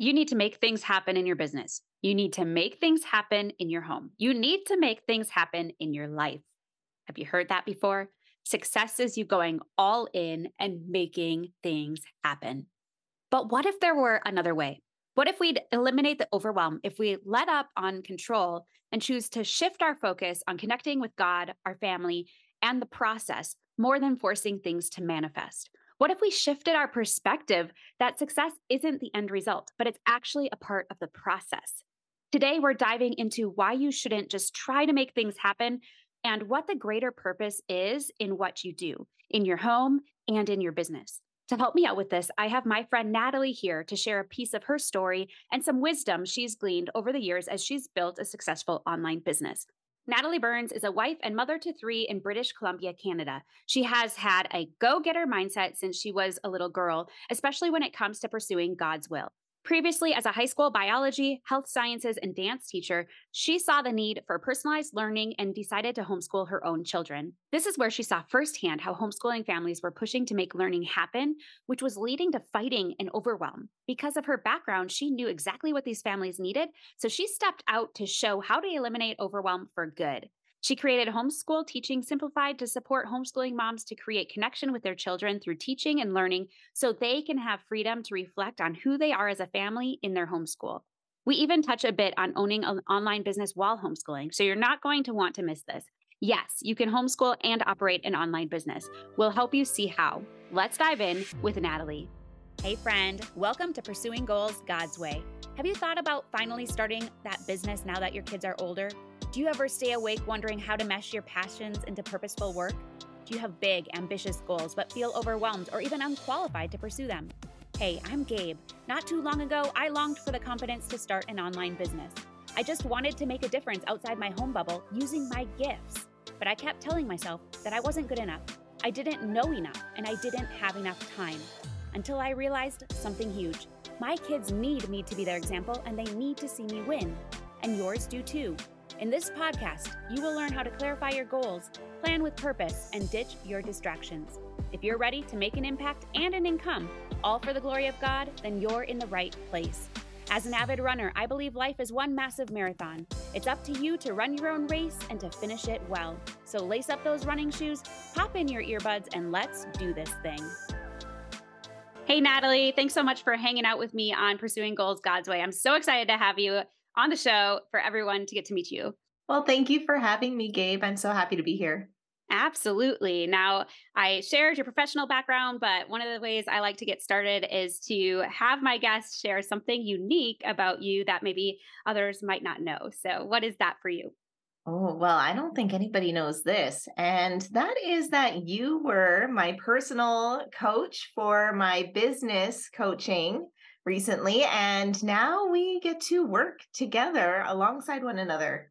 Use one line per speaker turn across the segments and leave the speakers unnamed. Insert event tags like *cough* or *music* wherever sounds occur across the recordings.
You need to make things happen in your business. You need to make things happen in your home. You need to make things happen in your life. Have you heard that before? Success is you going all in and making things happen. But what if there were another way? What if we'd eliminate the overwhelm? If we let up on control and choose to shift our focus on connecting with God, our family, and the process more than forcing things to manifest? What if we shifted our perspective that success isn't the end result, but it's actually a part of the process? Today, we're diving into why you shouldn't just try to make things happen and what the greater purpose is in what you do in your home and in your business. To help me out with this, I have my friend Natalie here to share a piece of her story and some wisdom she's gleaned over the years as she's built a successful online business. Natalie Burns is a wife and mother to three in British Columbia, Canada. She has had a go getter mindset since she was a little girl, especially when it comes to pursuing God's will. Previously, as a high school biology, health sciences, and dance teacher, she saw the need for personalized learning and decided to homeschool her own children. This is where she saw firsthand how homeschooling families were pushing to make learning happen, which was leading to fighting and overwhelm. Because of her background, she knew exactly what these families needed, so she stepped out to show how to eliminate overwhelm for good. She created Homeschool Teaching Simplified to support homeschooling moms to create connection with their children through teaching and learning so they can have freedom to reflect on who they are as a family in their homeschool. We even touch a bit on owning an online business while homeschooling, so you're not going to want to miss this. Yes, you can homeschool and operate an online business. We'll help you see how. Let's dive in with Natalie. Hey, friend, welcome to Pursuing Goals God's Way. Have you thought about finally starting that business now that your kids are older? Do you ever stay awake wondering how to mesh your passions into purposeful work? Do you have big, ambitious goals but feel overwhelmed or even unqualified to pursue them? Hey, I'm Gabe. Not too long ago, I longed for the confidence to start an online business. I just wanted to make a difference outside my home bubble using my gifts. But I kept telling myself that I wasn't good enough. I didn't know enough, and I didn't have enough time. Until I realized something huge. My kids need me to be their example, and they need to see me win. And yours do too. In this podcast, you will learn how to clarify your goals, plan with purpose, and ditch your distractions. If you're ready to make an impact and an income, all for the glory of God, then you're in the right place. As an avid runner, I believe life is one massive marathon. It's up to you to run your own race and to finish it well. So lace up those running shoes, pop in your earbuds, and let's do this thing. Hey, Natalie, thanks so much for hanging out with me on Pursuing Goals God's Way. I'm so excited to have you on the show for everyone to get to meet you.
Well, thank you for having me, Gabe. I'm so happy to be here.
Absolutely. Now, I shared your professional background, but one of the ways I like to get started is to have my guests share something unique about you that maybe others might not know. So, what is that for you?
Oh, well, I don't think anybody knows this. And that is that you were my personal coach for my business coaching recently. And now we get to work together alongside one another.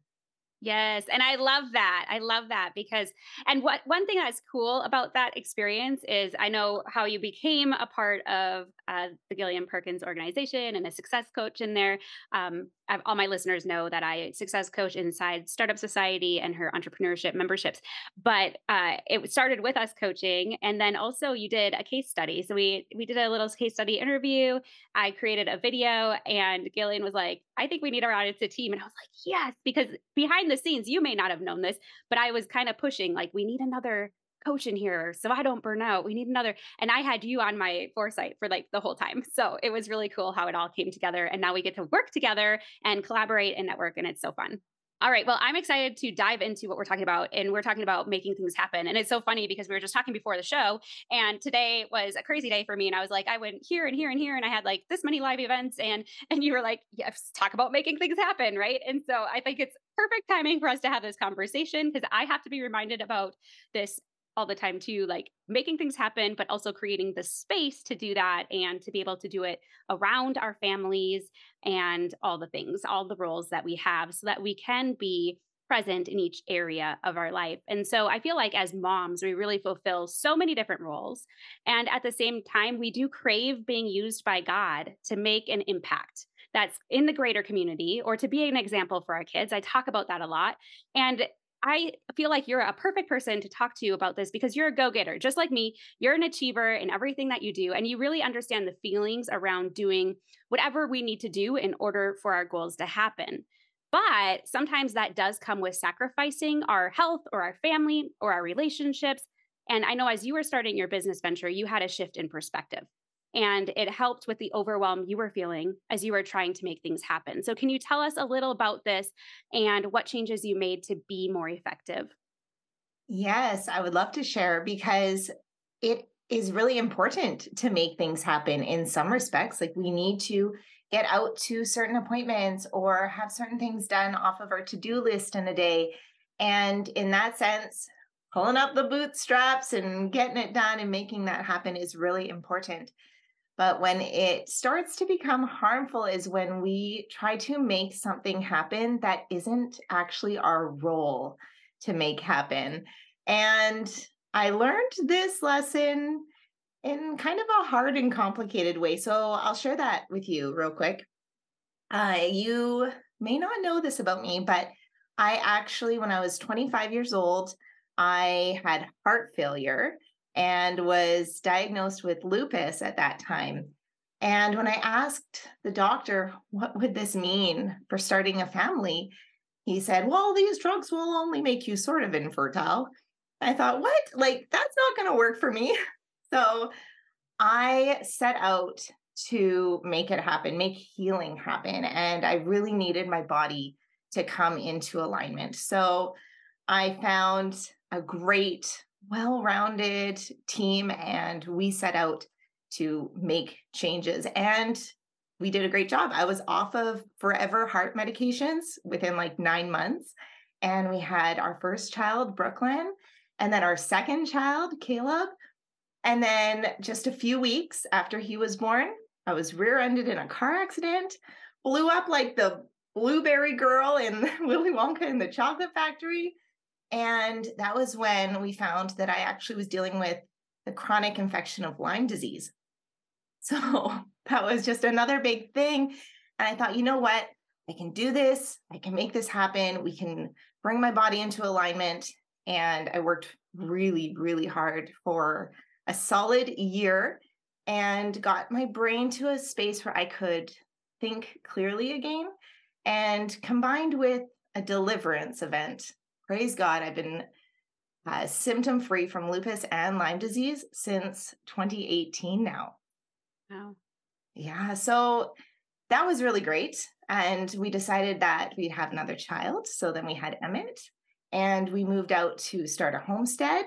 Yes, and I love that. I love that because and what one thing that's cool about that experience is I know how you became a part of uh, the Gillian Perkins organization and a success coach in there. Um, all my listeners know that I success coach inside Startup Society and her entrepreneurship memberships. But uh, it started with us coaching, and then also you did a case study. So we we did a little case study interview. I created a video, and Gillian was like, "I think we need our audience a team," and I was like, "Yes," because behind the scenes, you may not have known this, but I was kind of pushing like, "We need another." Coach in here so I don't burn out. We need another. And I had you on my foresight for like the whole time. So it was really cool how it all came together. And now we get to work together and collaborate and network. And it's so fun. All right. Well, I'm excited to dive into what we're talking about. And we're talking about making things happen. And it's so funny because we were just talking before the show. And today was a crazy day for me. And I was like, I went here and here and here. And I had like this many live events. And and you were like, yes, talk about making things happen. Right. And so I think it's perfect timing for us to have this conversation because I have to be reminded about this all the time too like making things happen but also creating the space to do that and to be able to do it around our families and all the things all the roles that we have so that we can be present in each area of our life. And so I feel like as moms, we really fulfill so many different roles. And at the same time, we do crave being used by God to make an impact that's in the greater community or to be an example for our kids. I talk about that a lot. And I feel like you're a perfect person to talk to about this because you're a go getter, just like me. You're an achiever in everything that you do, and you really understand the feelings around doing whatever we need to do in order for our goals to happen. But sometimes that does come with sacrificing our health or our family or our relationships. And I know as you were starting your business venture, you had a shift in perspective and it helped with the overwhelm you were feeling as you were trying to make things happen. So, can you tell us a little about this and what changes you made to be more effective?
Yes, I would love to share because it is really important to make things happen in some respects. Like, we need to get out to certain appointments or have certain things done off of our to do list in a day. And in that sense, pulling up the bootstraps and getting it done and making that happen is really important. But when it starts to become harmful is when we try to make something happen that isn't actually our role to make happen. And I learned this lesson in kind of a hard and complicated way. So I'll share that with you real quick. Uh, you may not know this about me, but I actually, when I was 25 years old, I had heart failure and was diagnosed with lupus at that time. And when I asked the doctor, what would this mean for starting a family? He said, Well, these drugs will only make you sort of infertile. I thought, What? Like, that's not going to work for me. *laughs* So I set out to make it happen, make healing happen. And I really needed my body to come into alignment. So I found a great well rounded team and we set out to make changes. And we did a great job. I was off of forever heart medications within like nine months. And we had our first child, Brooklyn, and then our second child, Caleb. And then just a few weeks after he was born, I was rear ended in a car accident, blew up like the blueberry girl in *laughs* Willy Wonka in the chocolate factory. And that was when we found that I actually was dealing with the chronic infection of Lyme disease. *laughs* So that was just another big thing. And I thought, you know what? I can do this. I can make this happen. We can bring my body into alignment. And I worked really, really hard for a solid year and got my brain to a space where I could think clearly again. And combined with a deliverance event praise God, I've been uh, symptom free from lupus and Lyme disease since 2018 now.
Wow.
Yeah. So that was really great. And we decided that we'd have another child. So then we had Emmett and we moved out to start a homestead.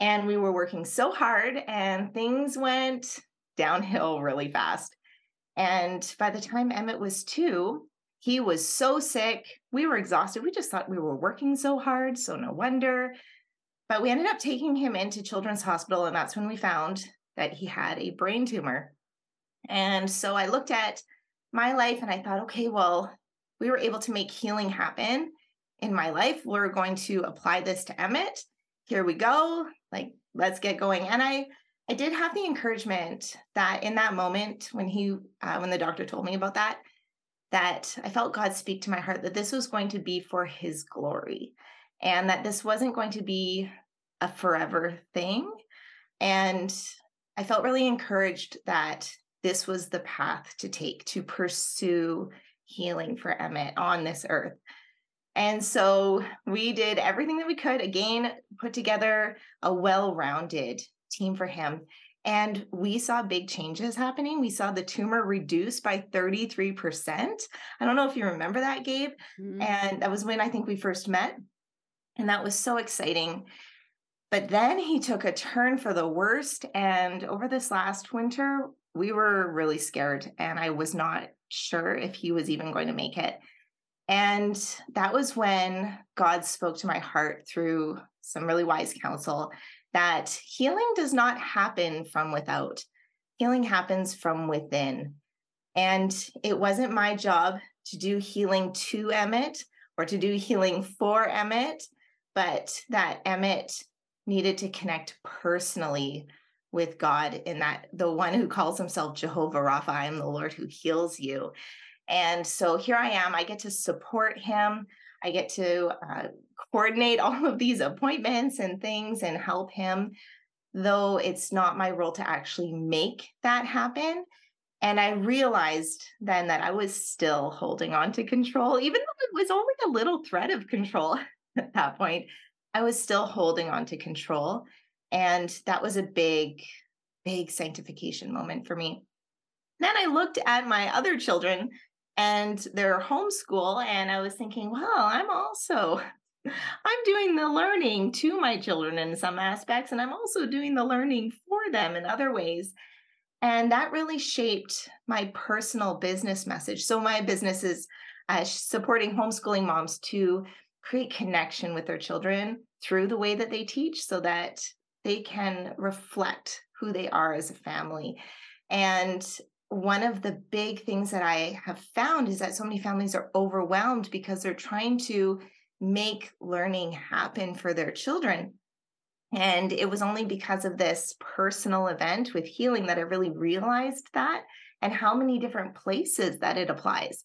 And we were working so hard and things went downhill really fast. And by the time Emmett was two, he was so sick. We were exhausted. We just thought we were working so hard. So no wonder. But we ended up taking him into Children's Hospital. And that's when we found that he had a brain tumor. And so I looked at my life and I thought, okay, well, we were able to make healing happen in my life. We're going to apply this to Emmett. Here we go. Like, let's get going. And I, I did have the encouragement that in that moment when he, uh, when the doctor told me about that, that I felt God speak to my heart that this was going to be for his glory and that this wasn't going to be a forever thing. And I felt really encouraged that this was the path to take to pursue healing for Emmett on this earth. And so we did everything that we could, again, put together a well rounded team for him. And we saw big changes happening. We saw the tumor reduce by 33%. I don't know if you remember that, Gabe. Mm-hmm. And that was when I think we first met. And that was so exciting. But then he took a turn for the worst. And over this last winter, we were really scared. And I was not sure if he was even going to make it. And that was when God spoke to my heart through some really wise counsel that healing does not happen from without, healing happens from within. And it wasn't my job to do healing to Emmett or to do healing for Emmett, but that Emmett needed to connect personally with God in that the one who calls himself Jehovah Rapha, I am the Lord who heals you. And so here I am. I get to support him. I get to uh, coordinate *laughs* all of these appointments and things and help him, though it's not my role to actually make that happen. And I realized then that I was still holding on to control, even though it was only a little thread of control *laughs* at that point. I was still holding on to control. And that was a big, big sanctification moment for me. Then I looked at my other children and their homeschool, and I was thinking, well, I'm also *laughs* I'm doing the learning to my children in some aspects, and I'm also doing the learning for them in other ways. And that really shaped my personal business message. So, my business is uh, supporting homeschooling moms to create connection with their children through the way that they teach so that they can reflect who they are as a family. And one of the big things that I have found is that so many families are overwhelmed because they're trying to make learning happen for their children. And it was only because of this personal event with healing that I really realized that and how many different places that it applies.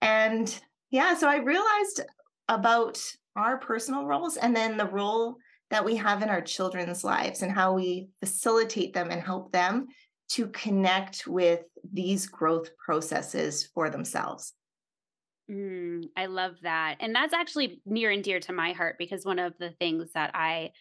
And yeah, so I realized about our personal roles and then the role that we have in our children's lives and how we facilitate them and help them to connect with these growth processes for themselves.
Mm, I love that. And that's actually near and dear to my heart because one of the things that I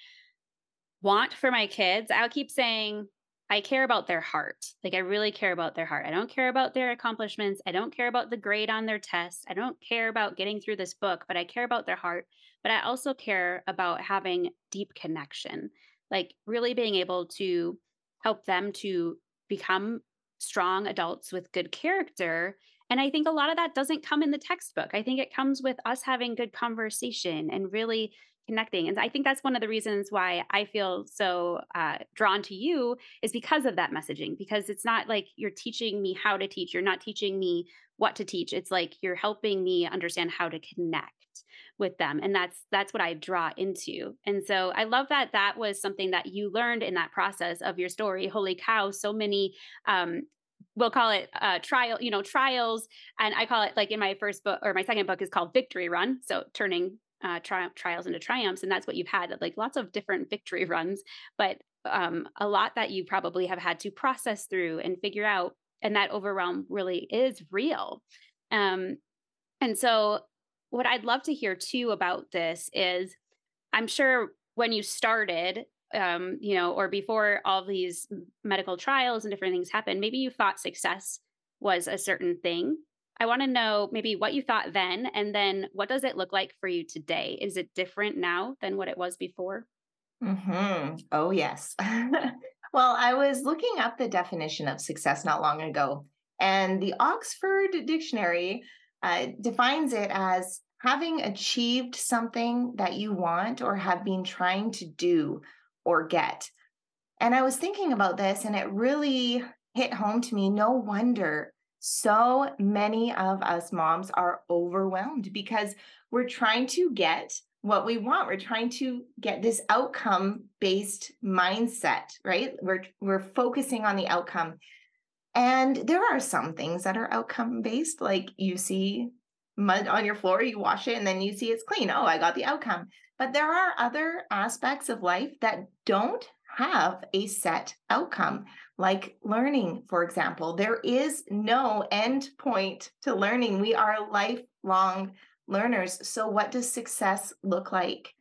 want for my kids, I'll keep saying, I care about their heart. Like, I really care about their heart. I don't care about their accomplishments. I don't care about the grade on their test. I don't care about getting through this book, but I care about their heart. But I also care about having deep connection, like, really being able to help them to become strong adults with good character. And I think a lot of that doesn't come in the textbook. I think it comes with us having good conversation and really connecting. And I think that's one of the reasons why I feel so uh, drawn to you is because of that messaging. Because it's not like you're teaching me how to teach, you're not teaching me what to teach. It's like you're helping me understand how to connect with them and that's that's what i draw into and so i love that that was something that you learned in that process of your story holy cow so many um we'll call it uh trial you know trials and i call it like in my first book or my second book is called victory run so turning uh, tri- trials into triumphs, and that's what you've had like lots of different victory runs, but um, a lot that you probably have had to process through and figure out, and that overwhelm really is real. Um, and so, what I'd love to hear too about this is, I'm sure when you started, um, you know, or before all these medical trials and different things happened, maybe you thought success was a certain thing I want to know maybe what you thought then, and then what does it look like for you today? Is it different now than what it was before?
hmm Oh, yes. *laughs* well, I was looking up the definition of success not long ago, and the Oxford Dictionary uh, defines it as having achieved something that you want or have been trying to do or get. And I was thinking about this, and it really hit home to me. No wonder so many of us moms are overwhelmed because we're trying to get what we want. We're trying to get this outcome based mindset, right? We're we're focusing on the outcome. And there are some things that are outcome based like you see mud on your floor, you wash it and then you see it's clean. Oh, I got the outcome. But there are other aspects of life that don't have a set outcome like learning, for example. There is no end point to learning. We are lifelong learners. So, what does success look like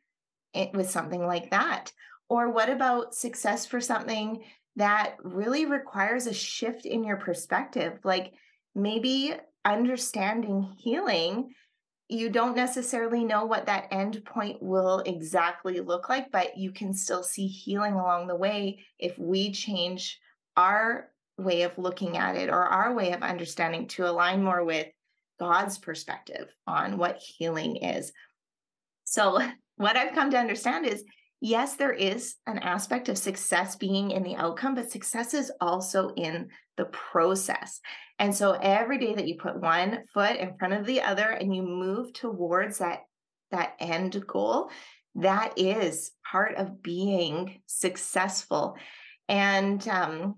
eh, with something like that? Or what about success for something that really requires a shift in your perspective? Like maybe understanding healing you don't necessarily know what that end point will exactly look like, but you can still see healing along the way if we change our way of looking at it or our way of understanding to align more with God's perspective on what healing is. So, *laughs* what I've come to understand is yes, there is an aspect of success being in the outcome, but success is also in the process. And so, every day that you put one foot in front of the other and you move towards that, that end goal, that is part of being successful. And um,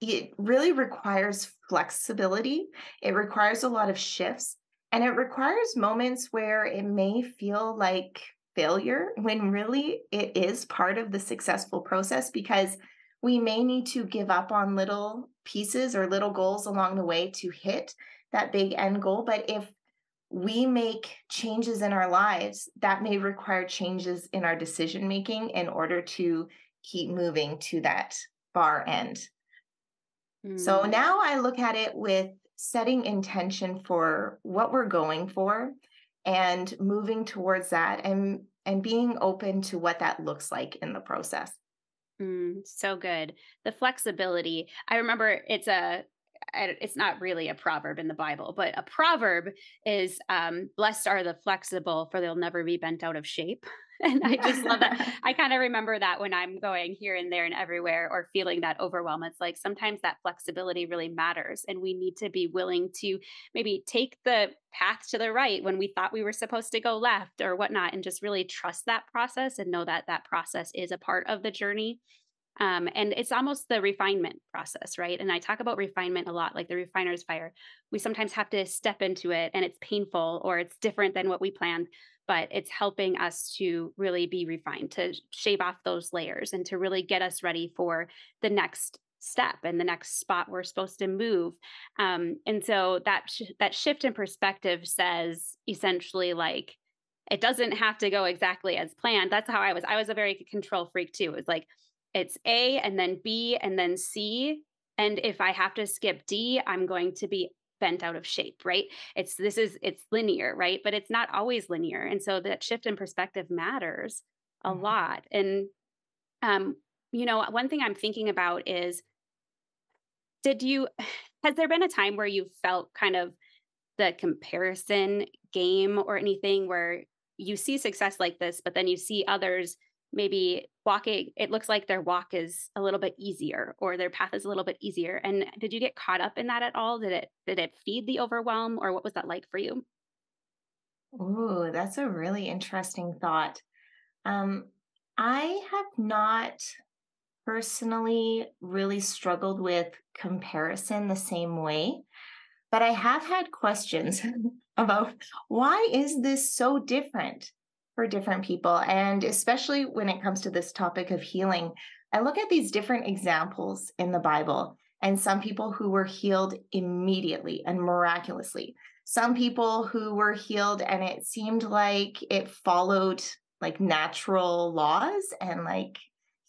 it really requires flexibility. It requires a lot of shifts. And it requires moments where it may feel like failure when really it is part of the successful process because we may need to give up on little pieces or little goals along the way to hit that big end goal. But if we make changes in our lives, that may require changes in our decision making in order to keep moving to that far end. Mm. So now I look at it with setting intention for what we're going for and moving towards that and and being open to what that looks like in the process.
Mm, so good. The flexibility. I remember it's a it's not really a proverb in the Bible, but a proverb is um, blessed are the flexible, for they'll never be bent out of shape. *laughs* And I just love that. *laughs* I kind of remember that when I'm going here and there and everywhere or feeling that overwhelm. It's like sometimes that flexibility really matters. And we need to be willing to maybe take the path to the right when we thought we were supposed to go left or whatnot, and just really trust that process and know that that process is a part of the journey um, and it's almost the refinement process, right? And I talk about refinement a lot, like the refiner's fire. We sometimes have to step into it and it's painful or it's different than what we planned, but it's helping us to really be refined, to shave off those layers and to really get us ready for the next step and the next spot we're supposed to move. Um, and so that sh- that shift in perspective says essentially like it doesn't have to go exactly as planned. That's how I was. I was a very control freak too. It was like it's A and then B and then C. And if I have to skip D, I'm going to be bent out of shape, right? It's this is it's linear, right? But it's not always linear. And so that shift in perspective matters a mm-hmm. lot. And um, you know, one thing I'm thinking about is did you *sighs* has there been a time where you felt kind of the comparison game or anything where you see success like this, but then you see others maybe walking it looks like their walk is a little bit easier or their path is a little bit easier. And did you get caught up in that at all? Did it did it feed the overwhelm or what was that like for you?
Ooh, that's a really interesting thought. Um i have not personally really struggled with comparison the same way but i have had questions *laughs* about why is this so different for different people. And especially when it comes to this topic of healing, I look at these different examples in the Bible and some people who were healed immediately and miraculously. Some people who were healed and it seemed like it followed like natural laws and like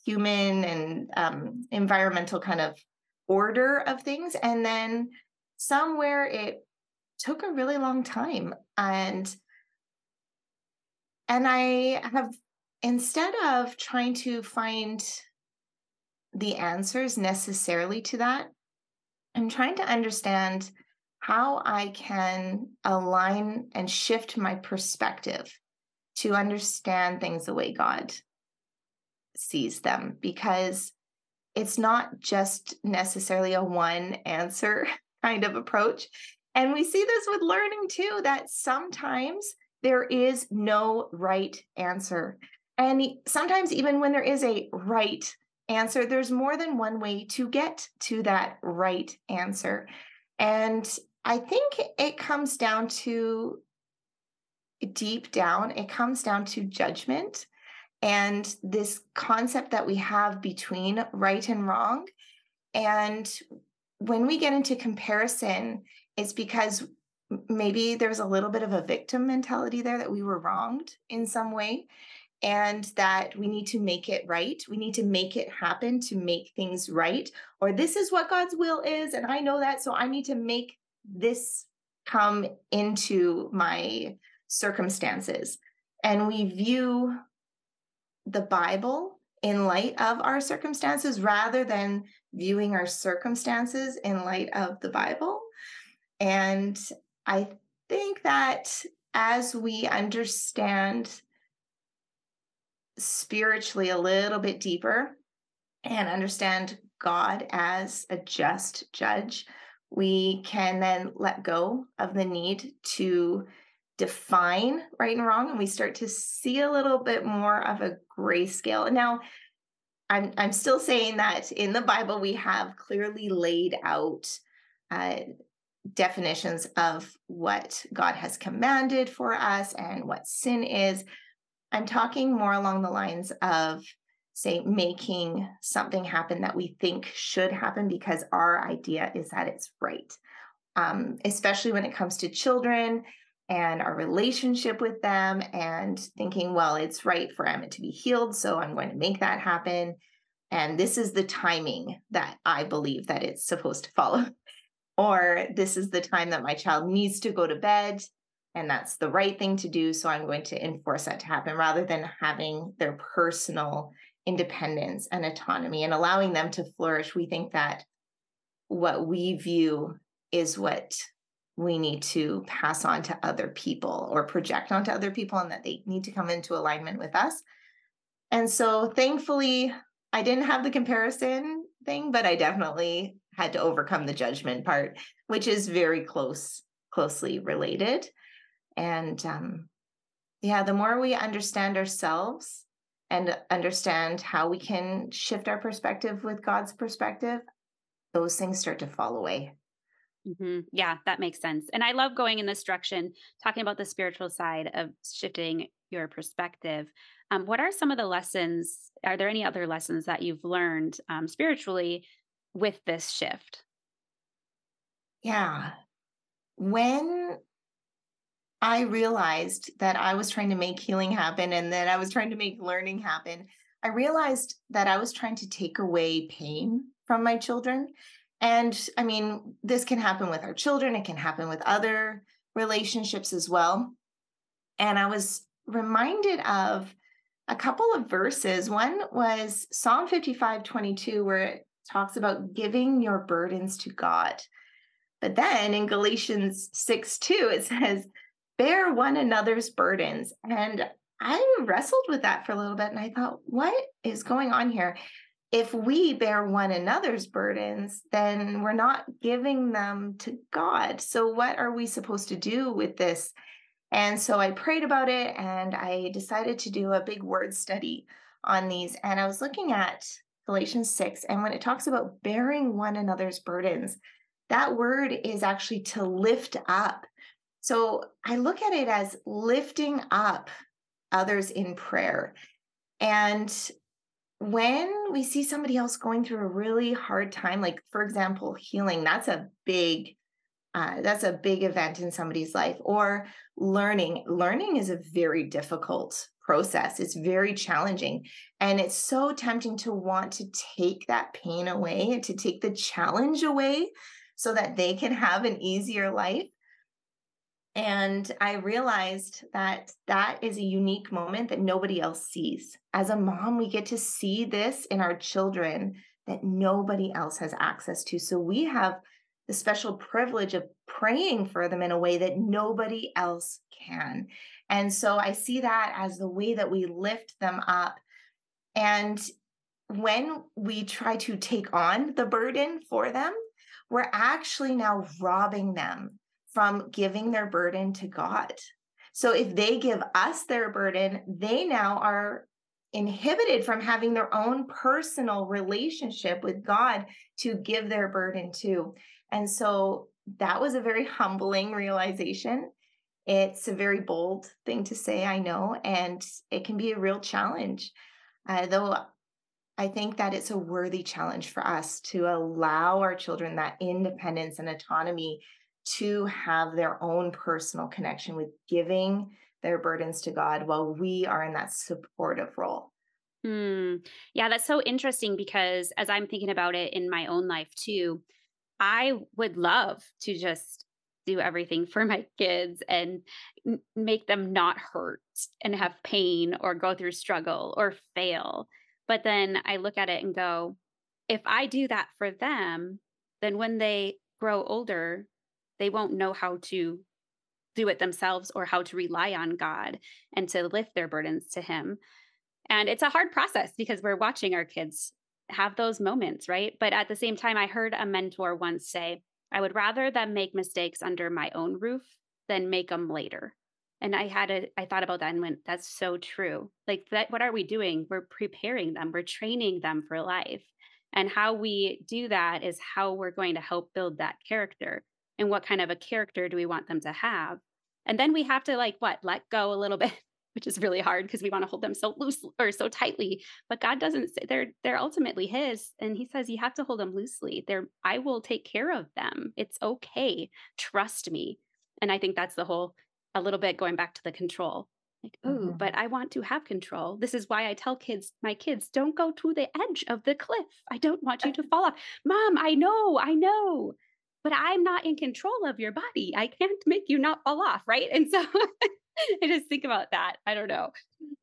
human and um, environmental kind of order of things. And then somewhere it took a really long time. And and I have, instead of trying to find the answers necessarily to that, I'm trying to understand how I can align and shift my perspective to understand things the way God sees them because it's not just necessarily a one answer *laughs* kind of approach. And we see this with learning too, that sometimes there is no right answer. And sometimes, even when there is a right answer, there's more than one way to get to that right answer. And I think it comes down to deep down, it comes down to judgment and this concept that we have between right and wrong. And when we get into comparison, it's because maybe there's a little bit of a victim mentality there that we were wronged in some way and that we need to make it right. We need to make it happen to make things right. Or this is what God's will is, and I know that. So I need to make this come into my circumstances. And we view the Bible in light of our circumstances rather than viewing our circumstances in light of the Bible. And I think that as we understand spiritually a little bit deeper and understand God as a just judge, we can then let go of the need to define right and wrong and we start to see a little bit more of a grayscale. Now, I'm I'm still saying that in the Bible we have clearly laid out uh, definitions of what God has commanded for us and what sin is. I'm talking more along the lines of, say, making something happen that we think should happen because our idea is that it's right. Um, especially when it comes to children and our relationship with them, and thinking, well, it's right for Emma to be healed, so I'm going to make that happen. And this is the timing that I believe that it's supposed to follow. *laughs* or this is the time that my child needs to go to bed and that's the right thing to do so i'm going to enforce that to happen rather than having their personal independence and autonomy and allowing them to flourish. We think that what we view is what we need to pass on to other people or project onto other people and that they need to come into alignment with us. And so thankfully i didn't have the comparison thing but i definitely had to overcome the judgment part, which is very close, closely related. And um, yeah, the more we understand ourselves and understand how we can shift our perspective with God's perspective, those things start to fall away.
Mm-hmm. Yeah, that makes sense. And I love going in this direction, talking about the spiritual side of shifting your perspective. Um, what are some of the lessons? Are there any other lessons that you've learned um, spiritually with this shift?
Yeah. When I realized that I was trying to make healing happen and that I was trying to make learning happen, I realized that I was trying to take away pain from my children. And I mean, this can happen with our children, it can happen with other relationships as well. And I was reminded of a couple of verses. One was Psalm 55 22, where talks about giving your burdens to God. But then in Galatians 6 2, it says, bear one another's burdens. And I wrestled with that for a little bit and I thought, what is going on here? If we bear one another's burdens, then we're not giving them to God. So, what are we supposed to do with this? And so I prayed about it and I decided to do a big word study on these. And I was looking at Galatians 6. And when it talks about bearing one another's burdens, that word is actually to lift up. So I look at it as lifting up others in prayer. And when we see somebody else going through a really hard time, like for example, healing, that's a big uh, that's a big event in somebody's life or learning learning is a very difficult process. It's very challenging. And it's so tempting to want to take that pain away and to take the challenge away so that they can have an easier life. And I realized that that is a unique moment that nobody else sees. As a mom, we get to see this in our children that nobody else has access to. So we have the special privilege of praying for them in a way that nobody else can. And so I see that as the way that we lift them up. And when we try to take on the burden for them, we're actually now robbing them from giving their burden to God. So if they give us their burden, they now are inhibited from having their own personal relationship with God to give their burden to. And so that was a very humbling realization. It's a very bold thing to say, I know, and it can be a real challenge. Uh, though I think that it's a worthy challenge for us to allow our children that independence and autonomy to have their own personal connection with giving their burdens to God while we are in that supportive role.
Mm, yeah, that's so interesting because as I'm thinking about it in my own life too, I would love to just do everything for my kids and make them not hurt and have pain or go through struggle or fail. But then I look at it and go, if I do that for them, then when they grow older, they won't know how to do it themselves or how to rely on God and to lift their burdens to Him. And it's a hard process because we're watching our kids have those moments, right? But at the same time, I heard a mentor once say, I would rather them make mistakes under my own roof than make them later. And I had a, I thought about that and went, that's so true. Like that, what are we doing? We're preparing them, we're training them for life. And how we do that is how we're going to help build that character. and what kind of a character do we want them to have and then we have to like what let go a little *laughs* bit which is really hard because we want to hold them so loose or so tightly but god doesn't say they're they're ultimately his and he says you have to hold them loosely. They're i will take care of them. It's okay. Trust me. And i think that's the whole a little bit going back to the control. Like oh mm-hmm. but i want to have control. This is why i tell kids my kids don't go to the edge of the cliff. I don't want you to fall off. Mom i know i know but i'm not in control of your body. I can't make you not fall off right? And so *laughs* I *laughs* just think about that. I don't know.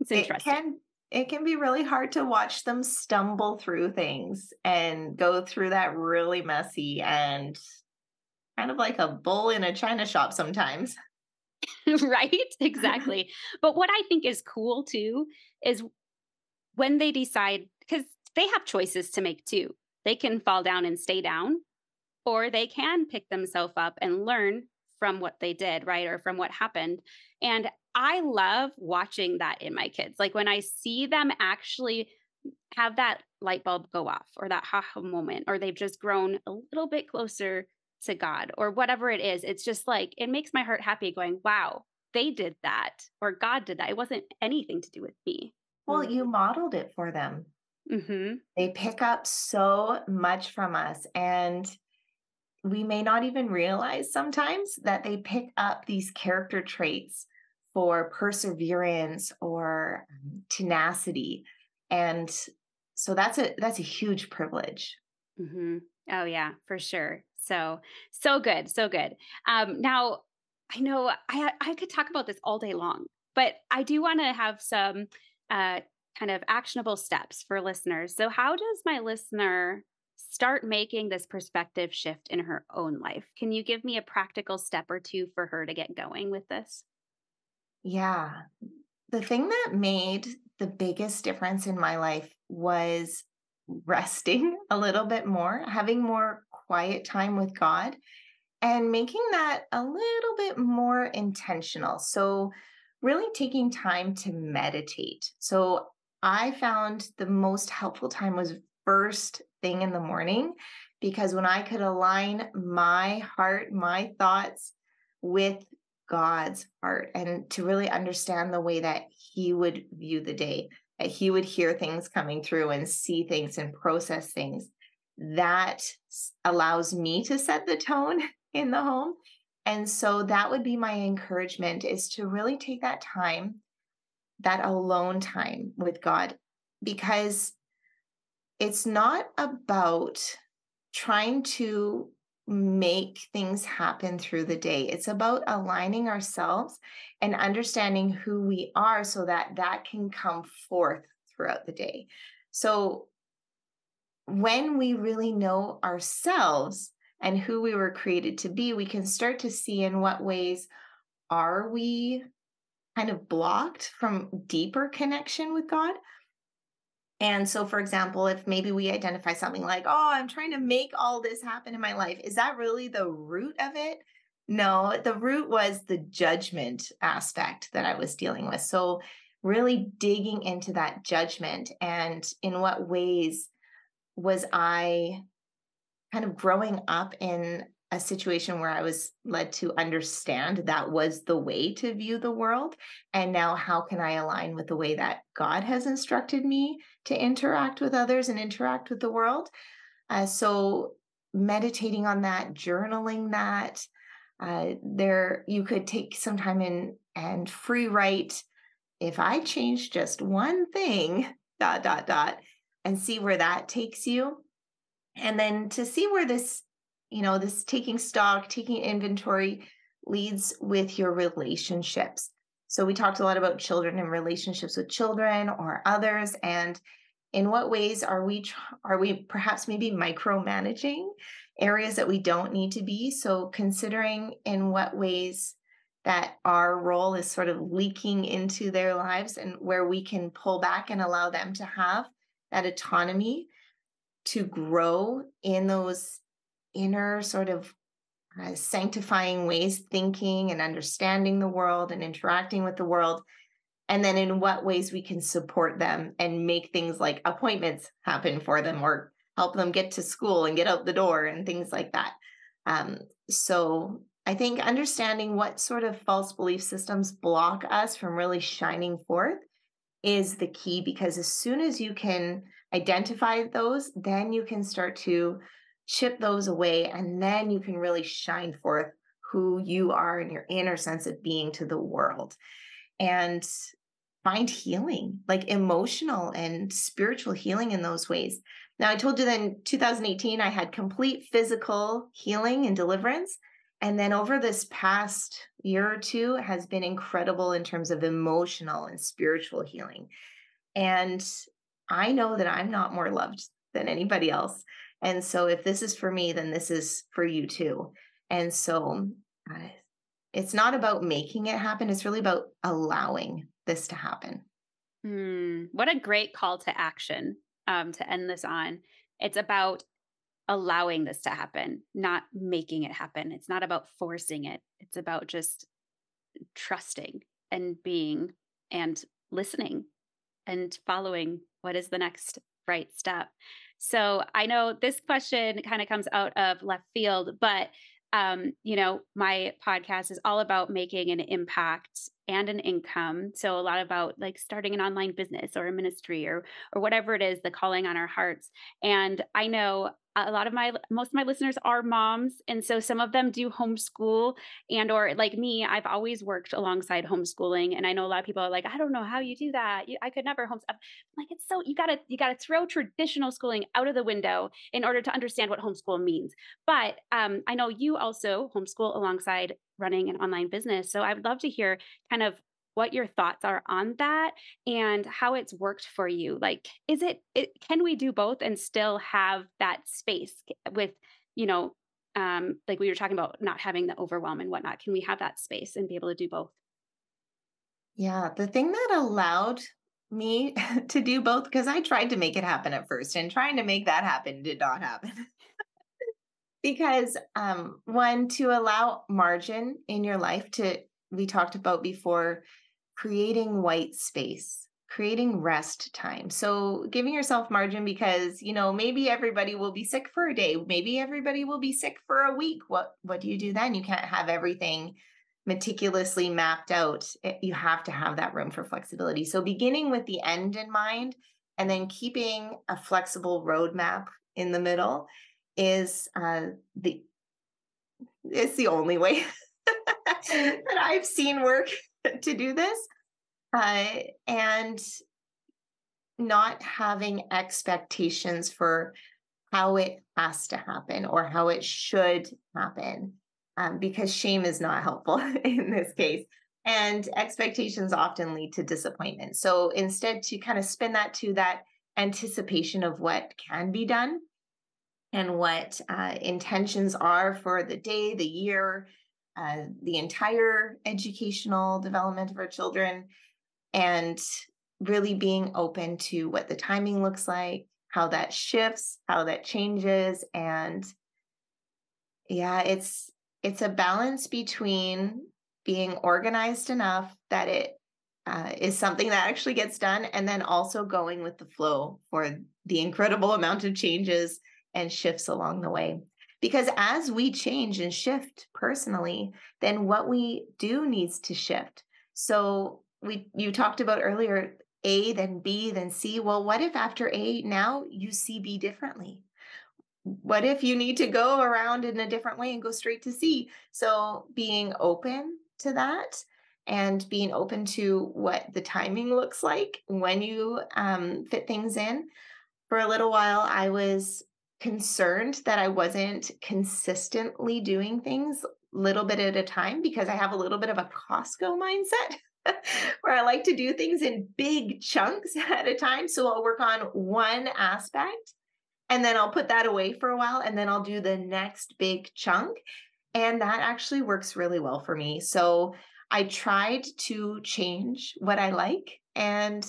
It's interesting.
It can it can be really hard to watch them stumble through things and go through that really messy and kind of like a bull in a china shop sometimes. *laughs* *laughs*
right? Exactly. but what I think is cool too is when they decide because they have choices to make too. They can fall down and stay down or they can pick themselves up and learn from what they did, right? Or from what happened. And I love watching that in my kids. Like when I see them actually have that light bulb go off or that ha ha moment, or they've just grown a little bit closer to God or whatever it is, it's just like, it makes my heart happy going, wow, they did that or God did that. It wasn't anything to do with me.
Well, you modeled it for them. Mm-hmm. They pick up so much from us. And we may not even realize sometimes that they pick up these character traits for perseverance or um, tenacity and so that's a that's a huge privilege.
Mm-hmm. oh yeah for sure. So so good so good. Um now i know i i could talk about this all day long but i do want to have some uh kind of actionable steps for listeners. So how does my listener start making this perspective shift in her own life. Can you give me a practical step or two for her to get going with this?
Yeah. The thing that made the biggest difference in my life was resting *laughs* a little bit more, having more quiet time with God, and making that a little bit more intentional. So, really taking time to meditate. So, I found the most helpful time was first thing in the morning because when I could align my heart, my thoughts with God's heart and to really understand the way that He would view the day, that He would hear things coming through and see things and process things, that allows me to set the tone *laughs* in the home. And so that would be my encouragement is to really take that time, that alone time with God, because it's not about trying to make things happen through the day. It's about aligning ourselves and understanding who we are so that that can come forth throughout the day. So when we really know ourselves and who we were created to be, we can start to see in what ways are we kind of blocked from deeper connection with God and so, for example, if maybe we identify something like, oh, I'm trying to make all this happen in my life, is that really the root of it? No, the root was the judgment aspect that I was dealing with. So, really digging into that judgment and in what ways was I kind of growing up in a situation where I was led to understand that was the way to view the world. And now, how can I align with the way that God has instructed me to interact with others and interact with the world? Uh, so, meditating on that, journaling that, uh, there you could take some time in and free write. If I change just one thing, dot dot dot, and see where that takes you, and then to see where this you know, this taking stock, taking inventory leads with your relationships. So we talked a lot about children and relationships with children or others and in what ways are we are we perhaps maybe micromanaging areas that we don't need to be so considering in what ways that our role is sort of leaking into their lives and where we can pull back and allow them to have that autonomy to grow in those inner sort of uh, sanctifying ways, thinking and understanding the world and interacting with the world. And then in what ways we can support them and make things like appointments happen for them or help them get to school and get out the door and things like that. Um, so I think understanding what sort of false belief systems block us from really shining forth is the key because as soon as you can identify those, then you can start to chip those away and then you can really shine forth who you are and your inner sense of being to the world and find healing, like emotional and spiritual healing in those ways. Now, I told you that in 2018, I had complete physical healing and deliverance. And then over this past year or two has been incredible in terms of emotional and spiritual healing. And I know that I'm not more loved than anybody else. And so if this is for me, then this is for you too. And so uh, it's not about making it happen, it's really about allowing this to happen.
Mm, what a great call to action um, to end this on. It's about allowing this to happen, not making it happen. It's not about forcing it. It's about just trusting and being and listening and following what is the next right step. So I know this question kind of comes out of left field, but um, you know, my podcast is all about making an impact and an income. So a lot about like starting an online business or a ministry or or whatever it is, the calling on our hearts. And I know a lot of my most of my listeners are moms and so some of them do homeschool and or like me i've always worked alongside homeschooling and i know a lot of people are like i don't know how you do that. You, i could never homeschool. Like it's so you gotta you gotta throw traditional schooling out of the window in order to understand what homeschool means. But um, i know you also homeschool alongside running an online business so i would love to hear kind of what your thoughts are on that and how it's worked for you. Like, is it, it can we do both and still have that space with, you know, um, like we were talking about not having the overwhelm and whatnot? Can we have that space and be able to do both?
Yeah, the thing that allowed me *laughs* to do both because I tried to make it happen at first and trying to make that happen did not happen. *laughs* because um one to allow margin in your life to we talked about before creating white space creating rest time. So giving yourself margin because you know maybe everybody will be sick for a day maybe everybody will be sick for a week. What what do you do then? You can't have everything meticulously mapped out. Eh, you have to have that room for flexibility. So beginning with the end in mind and then keeping a flexible roadmap in the middle is uh, the it's the only way *laughs* that I've seen work *laughs* to do this. Uh, and not having expectations for how it has to happen or how it should happen, um, because shame is not helpful *laughs* in this case. And expectations often lead to disappointment. So instead, to kind of spin that to that anticipation of what can be done and what uh, intentions are for the day, the year, uh, the entire educational development of our children and really being open to what the timing looks like, how that shifts, how that changes and yeah, it's it's a balance between being organized enough that it uh, is something that actually gets done and then also going with the flow for the incredible amount of changes and shifts along the way because as we change and shift personally then what we do needs to shift. So we you talked about earlier a then b then c. Well what if after a now you see b differently? What if you need to go around in a different way and go straight to c? So being open to that and being open to what the timing looks like when you um, fit things in. For a little while i was concerned that I wasn't consistently doing things little bit at a time because I have a little bit of a Costco mindset *laughs* where I like to do things in big chunks *laughs* at a time. So I'll work on one aspect and then I'll put that away for a while and then I'll do the next big chunk. And that actually works really well for me. So I tried to change what I like and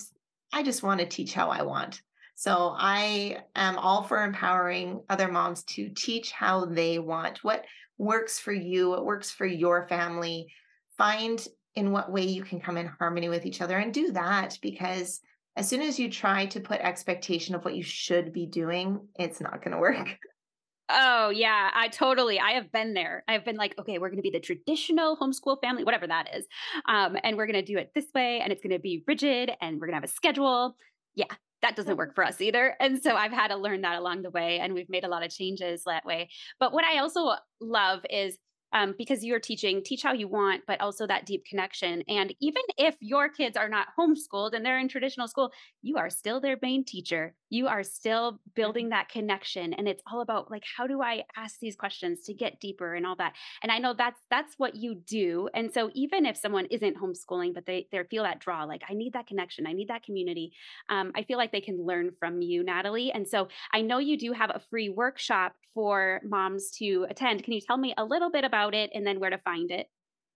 I just want to teach how I want. So I am all for empowering other moms to teach how they want, what works for you, what works for your family. Find in what way you can come in harmony with each other and do that because as soon as you try to put expectation of what you should be doing, it's not going to work. *laughs*
Oh, yeah, I totally. I have been there. I've been like, okay, we're going to be the traditional homeschool family, whatever that is. Um, and we're going to do it this way, and it's going to be rigid, and we're going to have a schedule. Yeah, that doesn't work for us either. And so I've had to learn that along the way, and we've made a lot of changes that way. But what I also love is um, because you're teaching teach how you want but also that deep connection and even if your kids are not homeschooled and they're in traditional school you are still their main teacher you are still building mm-hmm. that connection and it's all about like how do i ask these questions to get deeper and all that and i know that's that's what you do and so even if someone isn't homeschooling but they they feel that draw like i need that connection i need that community um, i feel like they can learn from you natalie and so i know you do have a free workshop for moms to attend can you tell me a little bit about it and then where to find it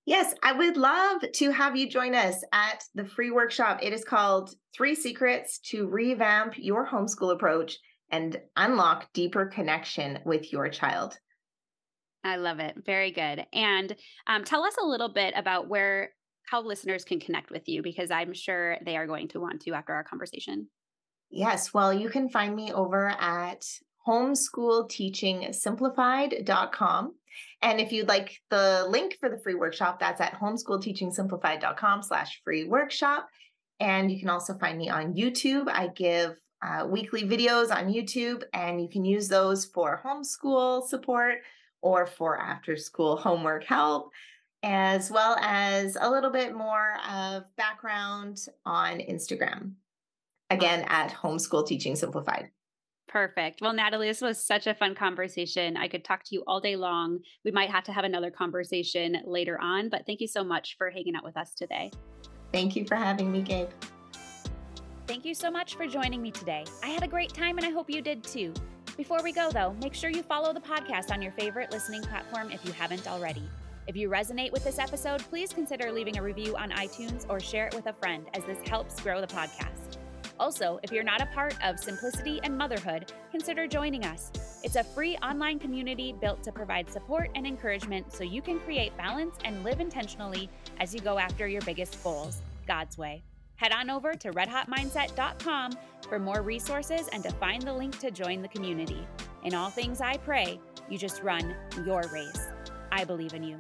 Yes, I would love to have you join us at the free workshop. It is called Three Secrets to Revamp Your Homeschool Approach and Unlock Deeper Connection with Your Child.
I love it. Very good. And um, tell us a little bit about where, how listeners can connect with you, because I'm sure they are going to want to after our conversation.
Yes. Well, you can find me over at homeschoolteachingsimplified.com. And if you'd like the link for the free workshop, that's at homeschoolteachingsimplified.com slash free workshop. And you can also find me on YouTube. I give uh, weekly videos on YouTube, and you can use those for homeschool support or for after school homework help, as well as a little bit more of background on Instagram. Again, at Homeschool Teaching Simplified.
Perfect. Well, Natalie, this was such a fun conversation. I could talk to you all day long. We might have to have another conversation later on, but thank you so much for hanging out with us today.
Thank you for having me, Gabe.
Thank you so much for joining me today. I had a great time and I hope you did too. Before we go, though, make sure you follow the podcast on your favorite listening platform if you haven't already. If you resonate with this episode, please consider leaving a review on iTunes or share it with a friend, as this helps grow the podcast. Also, if you're not a part of Simplicity and Motherhood, consider joining us. It's a free online community built to provide support and encouragement so you can create balance and live intentionally as you go after your biggest goals, God's way. Head on over to redhotmindset.com for more resources and to find the link to join the community. In all things I pray, you just run your race. I believe in you.